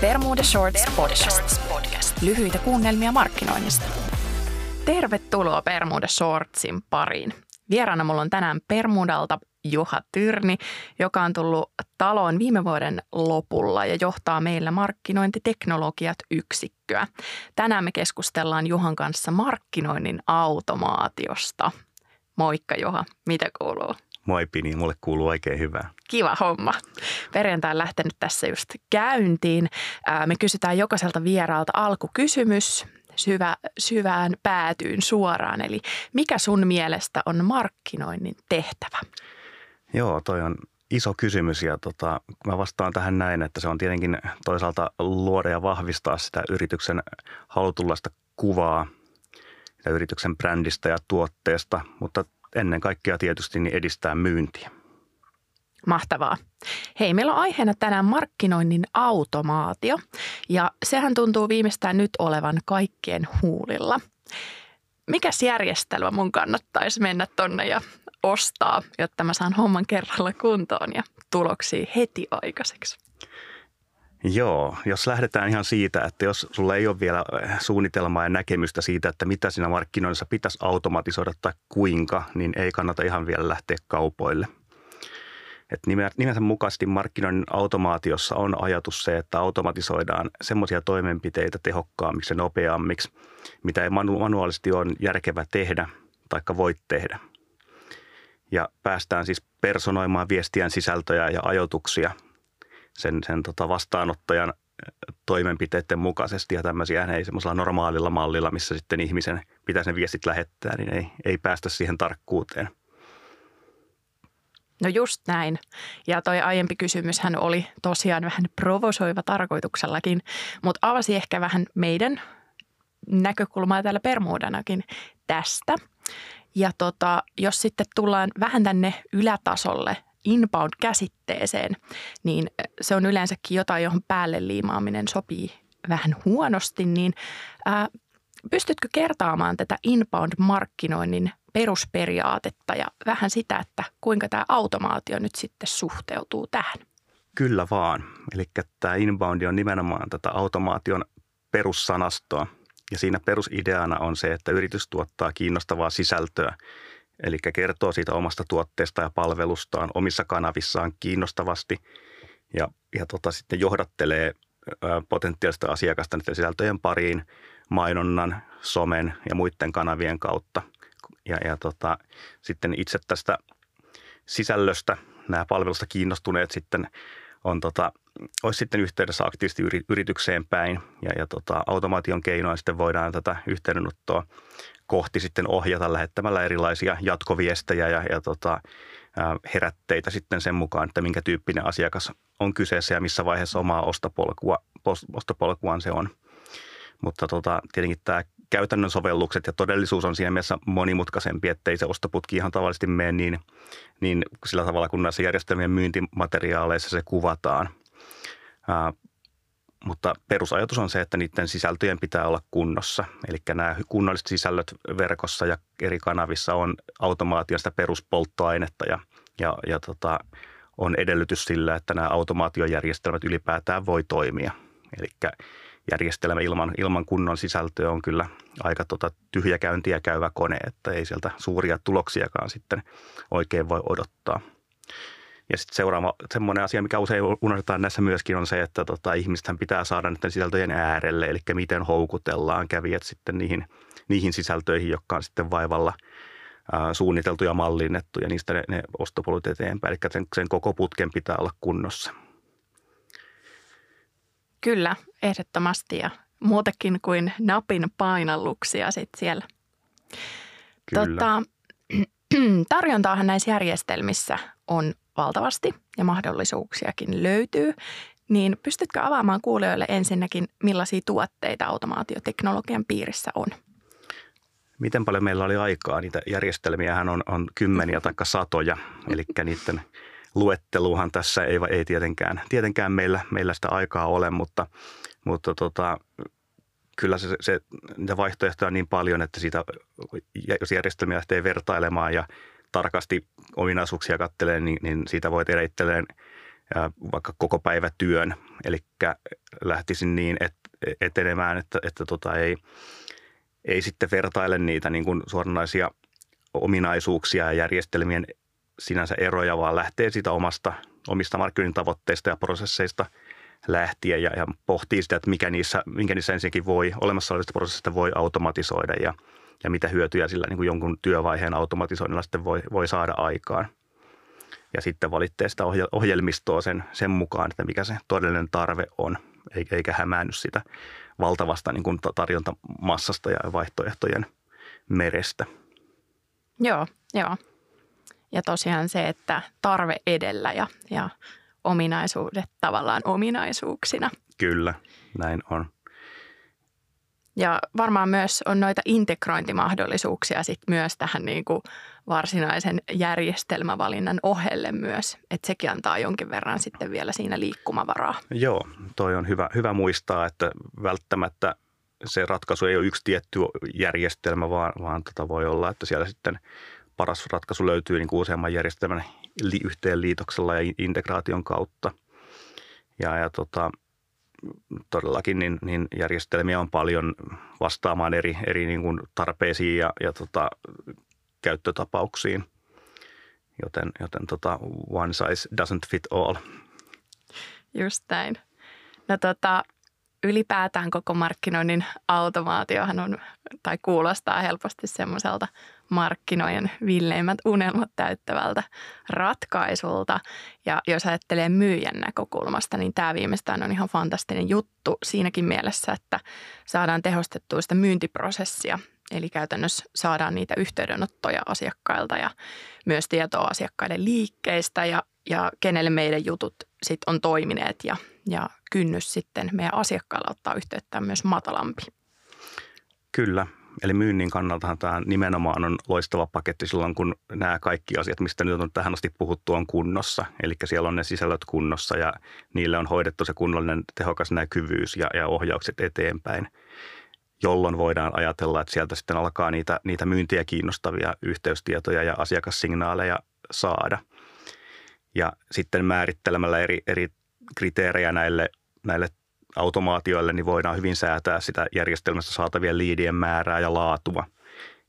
Bermuda Shorts Podcast. Lyhyitä kuunnelmia markkinoinnista. Tervetuloa Bermuda Shortsin pariin. Vieraana mulla on tänään Bermudalta Juha Tyrni, joka on tullut taloon viime vuoden lopulla ja johtaa meillä markkinointiteknologiat yksikköä. Tänään me keskustellaan Juhan kanssa markkinoinnin automaatiosta. Moikka Juha, mitä kuuluu? Moi Pini, mulle kuuluu oikein hyvää. Kiva homma. Perjantai on lähtenyt tässä just käyntiin. Me kysytään jokaiselta vieraalta alkukysymys syvä, syvään päätyyn suoraan. Eli mikä sun mielestä on markkinoinnin tehtävä? Joo, toi on iso kysymys ja tota, mä vastaan tähän näin, että se on tietenkin toisaalta luoda ja vahvistaa sitä yrityksen halutullaista kuvaa, sitä yrityksen brändistä ja tuotteesta, mutta ennen kaikkea tietysti niin edistää myyntiä. Mahtavaa. Hei, meillä on aiheena tänään markkinoinnin automaatio ja sehän tuntuu viimeistään nyt olevan kaikkien huulilla. Mikäs järjestelmä mun kannattaisi mennä tonne ja ostaa, jotta mä saan homman kerralla kuntoon ja tuloksia heti aikaiseksi? Joo, jos lähdetään ihan siitä, että jos sulla ei ole vielä äh, suunnitelmaa ja näkemystä siitä, että mitä siinä markkinoinnissa pitäisi automatisoida tai kuinka, niin ei kannata ihan vielä lähteä kaupoille. Et nimensä mukaisesti markkinoinnin automaatiossa on ajatus se, että automatisoidaan semmoisia toimenpiteitä tehokkaammiksi ja nopeammiksi, mitä ei manuaalisesti ole järkevä tehdä tai voi tehdä. Ja päästään siis personoimaan viestien sisältöjä ja ajoituksia sen, sen tota vastaanottajan toimenpiteiden mukaisesti ja tämmöisiä ei semmoisella normaalilla mallilla, missä sitten ihmisen pitäisi ne viestit lähettää, niin ei, ei päästä siihen tarkkuuteen. No just näin. Ja toi aiempi kysymyshän oli tosiaan vähän provosoiva tarkoituksellakin, mutta avasi ehkä vähän meidän näkökulmaa täällä Permuudanakin tästä. Ja tota, jos sitten tullaan vähän tänne ylätasolle inbound-käsitteeseen, niin se on yleensäkin jotain, johon päälle liimaaminen sopii vähän huonosti, niin ää, pystytkö kertaamaan tätä inbound-markkinoinnin perusperiaatetta ja vähän sitä, että kuinka tämä automaatio nyt sitten suhteutuu tähän? Kyllä vaan. Eli tämä inbound on nimenomaan tätä automaation perussanastoa. Ja siinä perusideana on se, että yritys tuottaa kiinnostavaa sisältöä – Eli kertoo siitä omasta tuotteesta ja palvelustaan omissa kanavissaan kiinnostavasti ja, ja tota, sitten johdattelee potentiaalista asiakasta niiden sisältöjen pariin mainonnan, somen ja muiden kanavien kautta. Ja, ja tota, sitten itse tästä sisällöstä nämä palvelusta kiinnostuneet sitten on tota, olisi sitten yhteydessä aktiivisesti yritykseen päin ja, ja tota, automaation keinoin sitten voidaan tätä yhteydenottoa kohti sitten ohjata lähettämällä erilaisia jatkoviestejä ja, ja tota, herätteitä sitten sen mukaan, että minkä tyyppinen asiakas on kyseessä ja missä vaiheessa omaa ostopolkua, ostopolkuaan se on. Mutta tota, tietenkin tämä käytännön sovellukset ja todellisuus on siinä mielessä monimutkaisempi, ettei se ostoputki ihan tavallisesti mene niin, niin sillä tavalla, kun näissä järjestelmien myyntimateriaaleissa se kuvataan. Mutta perusajatus on se, että niiden sisältöjen pitää olla kunnossa. Eli nämä kunnolliset sisällöt verkossa ja eri kanavissa on automaatiosta peruspolttoainetta ja, ja, ja tota, on edellytys sillä, että nämä automaatiojärjestelmät ylipäätään voi toimia. Eli järjestelmä ilman, ilman kunnon sisältöä on kyllä aika tota tyhjäkäyntiä käyvä kone, että ei sieltä suuria tuloksiakaan sitten oikein voi odottaa. Ja sitten seuraava semmoinen asia, mikä usein unohdetaan näissä myöskin on se, että tota, ihmisten pitää saada niiden sisältöjen äärelle, eli miten houkutellaan kävijät sitten niihin, niihin sisältöihin, jotka on sitten vaivalla ää, suunniteltu ja mallinnettu ja niistä ne, ne ostopolut eteenpäin. Eli sen, sen koko putken pitää olla kunnossa. Kyllä, ehdottomasti ja muutakin kuin napin painalluksia sitten siellä. Kyllä. Tota, tarjontaahan näissä järjestelmissä on valtavasti ja mahdollisuuksiakin löytyy, niin pystytkö avaamaan kuulijoille ensinnäkin, millaisia tuotteita automaatioteknologian piirissä on? Miten paljon meillä oli aikaa? Niitä järjestelmiä on, on kymmeniä tai satoja, eli niiden luetteluhan tässä ei, ei tietenkään, tietenkään meillä, meillä sitä aikaa ole, mutta, mutta tota, kyllä se, se, niitä vaihtoehtoja on niin paljon, että siitä, jos järjestelmiä lähtee vertailemaan ja tarkasti ominaisuuksia kattelee, niin, niin siitä voit ereitteleen vaikka koko päivä työn. Eli lähtisin niin et, etenemään, että, että tota ei, ei sitten vertaile niitä niin kuin suoranaisia ominaisuuksia ja järjestelmien sinänsä eroja, vaan lähtee siitä omasta, omista markkinoinnin tavoitteista ja prosesseista lähtien ja, ja pohtii sitä, että mikä niissä, minkä niissä ensinnäkin voi, olemassa olevista prosesseista voi automatisoida ja, ja mitä hyötyjä sillä niin kuin jonkun työvaiheen automatisoinnilla sitten voi, voi saada aikaan. Ja sitten valitsee sitä ohjelmistoa sen, sen mukaan, että mikä se todellinen tarve on, eikä hämäänny sitä valtavasta niin kuin tarjontamassasta ja vaihtoehtojen merestä. Joo, joo. Ja tosiaan se, että tarve edellä ja, ja ominaisuudet tavallaan ominaisuuksina. Kyllä, näin on. Ja varmaan myös on noita integrointimahdollisuuksia sit myös tähän niin kuin varsinaisen järjestelmävalinnan ohelle myös. Että sekin antaa jonkin verran sitten vielä siinä liikkumavaraa. Joo, toi on hyvä, hyvä muistaa, että välttämättä se ratkaisu ei ole yksi tietty järjestelmä, vaan, vaan tota voi olla, että siellä sitten paras ratkaisu löytyy niin kuin useamman järjestelmän yhteenliitoksella ja integraation kautta. Ja, ja tota, todellakin niin, niin järjestelmiä on paljon vastaamaan eri, eri niin kuin tarpeisiin ja, ja tota, käyttötapauksiin. Joten, joten tota, one size doesn't fit all. Just näin. No tota, ylipäätään koko markkinoinnin automaatiohan on, tai kuulostaa helposti semmoiselta markkinoiden villeimmät unelmat täyttävältä ratkaisulta. Ja jos ajattelee myyjän näkökulmasta, niin tämä viimeistään on ihan fantastinen juttu siinäkin mielessä, että saadaan tehostettua sitä myyntiprosessia. Eli käytännössä saadaan niitä yhteydenottoja asiakkailta ja myös tietoa asiakkaiden liikkeistä ja, ja kenelle meidän jutut sit on toimineet ja, ja kynnys sitten meidän asiakkailla ottaa yhteyttä myös matalampi. Kyllä, Eli myynnin kannaltahan tämä nimenomaan on loistava paketti silloin, kun nämä kaikki asiat, mistä nyt on tähän asti puhuttu, on kunnossa. Eli siellä on ne sisällöt kunnossa ja niille on hoidettu se kunnollinen tehokas näkyvyys ja, ja ohjaukset eteenpäin, jolloin voidaan ajatella, että sieltä sitten alkaa niitä, niitä myyntiä kiinnostavia yhteystietoja ja asiakassignaaleja saada. Ja sitten määrittelemällä eri, eri kriteerejä näille, näille automaatioille, niin voidaan hyvin säätää sitä järjestelmästä saatavien liidien määrää ja laatua.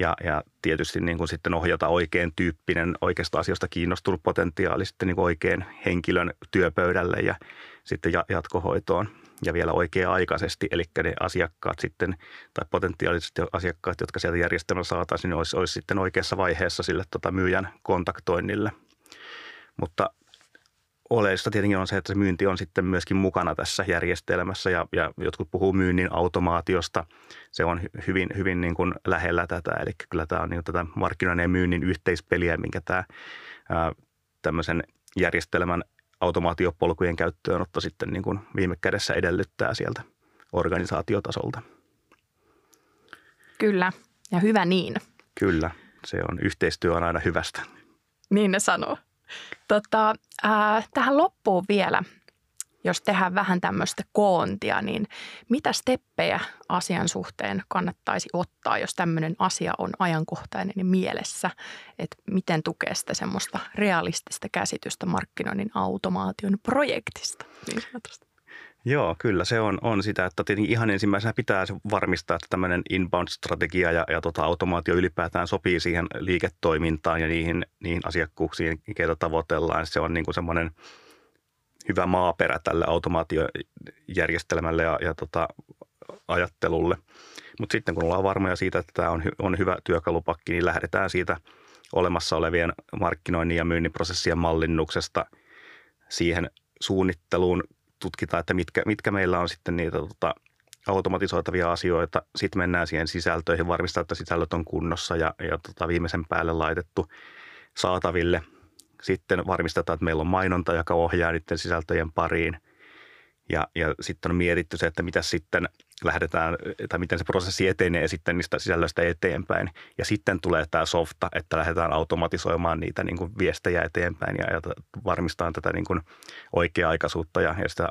Ja, ja tietysti niin kuin sitten ohjata oikein tyyppinen, oikeasta asiasta kiinnostunut potentiaali sitten niin kuin oikein henkilön työpöydälle ja sitten jatkohoitoon ja vielä oikea-aikaisesti. Eli ne asiakkaat sitten tai potentiaaliset asiakkaat, jotka sieltä järjestelmällä saataisiin, niin olisi, olisi sitten oikeassa vaiheessa sille tota myyjän kontaktoinnille. Mutta oleellista tietenkin on se, että se myynti on sitten myöskin mukana tässä järjestelmässä ja, ja jotkut puhuu myynnin automaatiosta. Se on hyvin, hyvin niin kuin lähellä tätä, eli kyllä tämä on niin tätä markkinoinnin ja myynnin yhteispeliä, minkä tämä ää, tämmöisen järjestelmän automaatiopolkujen käyttöönotto sitten niin kuin viime kädessä edellyttää sieltä organisaatiotasolta. Kyllä, ja hyvä niin. Kyllä, se on yhteistyö on aina hyvästä. Niin ne sanoo. Tota, äh, tähän loppuun vielä, jos tehdään vähän tämmöistä koontia, niin mitä steppejä asian suhteen kannattaisi ottaa, jos tämmöinen asia on ajankohtainen ja mielessä? Että miten tukee sitä semmoista realistista käsitystä markkinoinnin automaation projektista niin sanotusti? Joo, kyllä se on, on sitä, että tietenkin ihan ensimmäisenä pitää varmistaa, että tämmöinen inbound-strategia ja, ja tota automaatio ylipäätään sopii siihen liiketoimintaan ja niihin, niihin asiakkuuksiin, keitä tavoitellaan. Se on niin kuin semmoinen hyvä maaperä tälle automaatiojärjestelmälle ja, ja tota, ajattelulle. Mutta sitten kun ollaan varmoja siitä, että tämä on, on hyvä työkalupakki, niin lähdetään siitä olemassa olevien markkinoinnin ja myynnin prosessien mallinnuksesta siihen suunnitteluun, tutkitaan, että mitkä, mitkä meillä on sitten niitä tota, automatisoitavia asioita. Sitten mennään siihen sisältöihin, varmistaa, että sisällöt on kunnossa ja, ja tota, viimeisen päälle laitettu saataville. Sitten varmistetaan, että meillä on mainonta, joka ohjaa niiden sisältöjen pariin. Ja, ja sitten on mietitty se, että mitä sitten lähdetään, tai miten se prosessi etenee sitten niistä sisällöistä eteenpäin. Ja sitten tulee tämä softa, että lähdetään automatisoimaan niitä niin kuin viestejä eteenpäin ja, ja varmistetaan tätä niin kuin oikea-aikaisuutta ja, ja sitä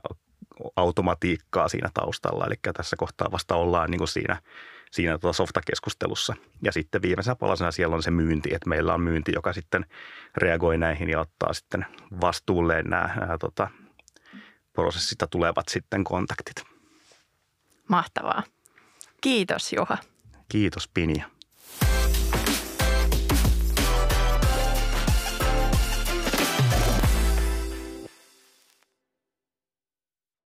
automatiikkaa siinä taustalla. Eli tässä kohtaa vasta ollaan niin kuin siinä, siinä tuota softakeskustelussa. Ja sitten viimeisenä palasena siellä on se myynti, että meillä on myynti, joka sitten reagoi näihin ja ottaa sitten vastuulleen nämä, nämä tota, prosessista tulevat sitten kontaktit. Mahtavaa. Kiitos Juha. Kiitos Pinja.